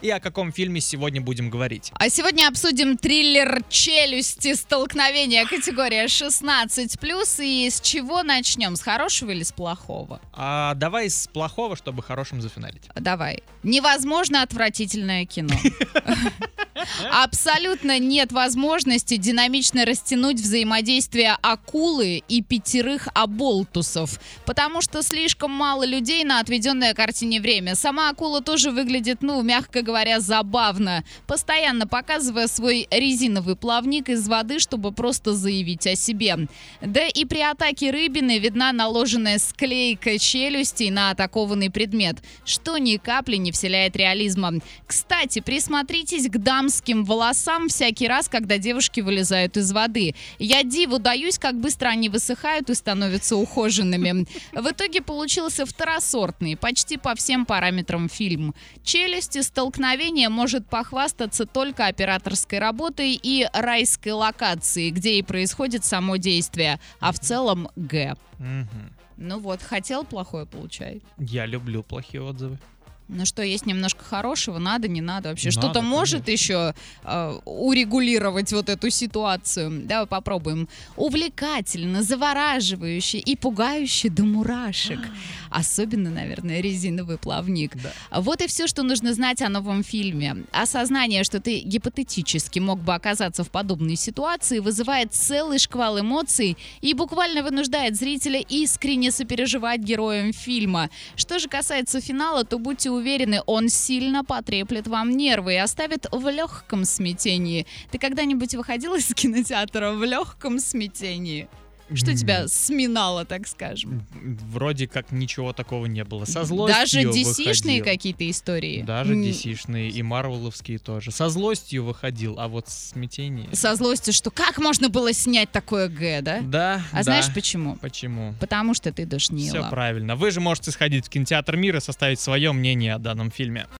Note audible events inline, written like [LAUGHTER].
И о каком фильме сегодня будем говорить? А сегодня обсудим триллер «Челюсти. Столкновение» категория 16+. И с чего начнем? С хорошего или с плохого? А давай с плохого, чтобы хорошим зафиналить. Давай. Невозможно отвратительное кино. [LAUGHS] Абсолютно нет возможности динамично растянуть взаимодействие акулы и пятерых оболтусов, потому что слишком мало людей на отведенное картине время. Сама акула тоже выглядит, ну, мягко говоря, забавно, постоянно показывая свой резиновый плавник из воды, чтобы просто заявить о себе. Да и при атаке рыбины видна наложенная склейка челюстей на атакованный предмет, что ни капли не вселяет реализма. Кстати, присмотритесь к дамским волосам всякий раз, когда девушки вылезают из воды. Я диву даюсь, как быстро они высыхают и становятся ухоженными. В итоге получился второсортный, почти по всем параметрам фильм. Челюсти столкновения может похвастаться только операторской работой и райской локацией, где и происходит само действие, а в целом Г. Ну вот, хотел плохое, получай. Я люблю плохие отзывы. Ну что, есть немножко хорошего, надо, не надо вообще. Что-то может конечно. еще э, урегулировать вот эту ситуацию. Давай попробуем. Увлекательно, завораживающе и пугающе до мурашек. Особенно, наверное, резиновый плавник. Да. Вот и все, что нужно знать о новом фильме. Осознание, что ты гипотетически мог бы оказаться в подобной ситуации, вызывает целый шквал эмоций и буквально вынуждает зрителя искренне сопереживать героям фильма. Что же касается финала, то будьте уверены, он сильно потреплет вам нервы и оставит в легком смятении. Ты когда-нибудь выходил из кинотеатра в легком смятении? Что тебя сминало, так скажем? Вроде как ничего такого не было. Со злостью Даже DC-шные какие-то истории? Даже DC-шные и Марвеловские тоже. Со злостью выходил, а вот смятение... Со злостью, что как можно было снять такое Г, да? Да, А да. знаешь почему? Почему? Потому что ты душнила. Все правильно. Вы же можете сходить в кинотеатр мира и составить свое мнение о данном фильме.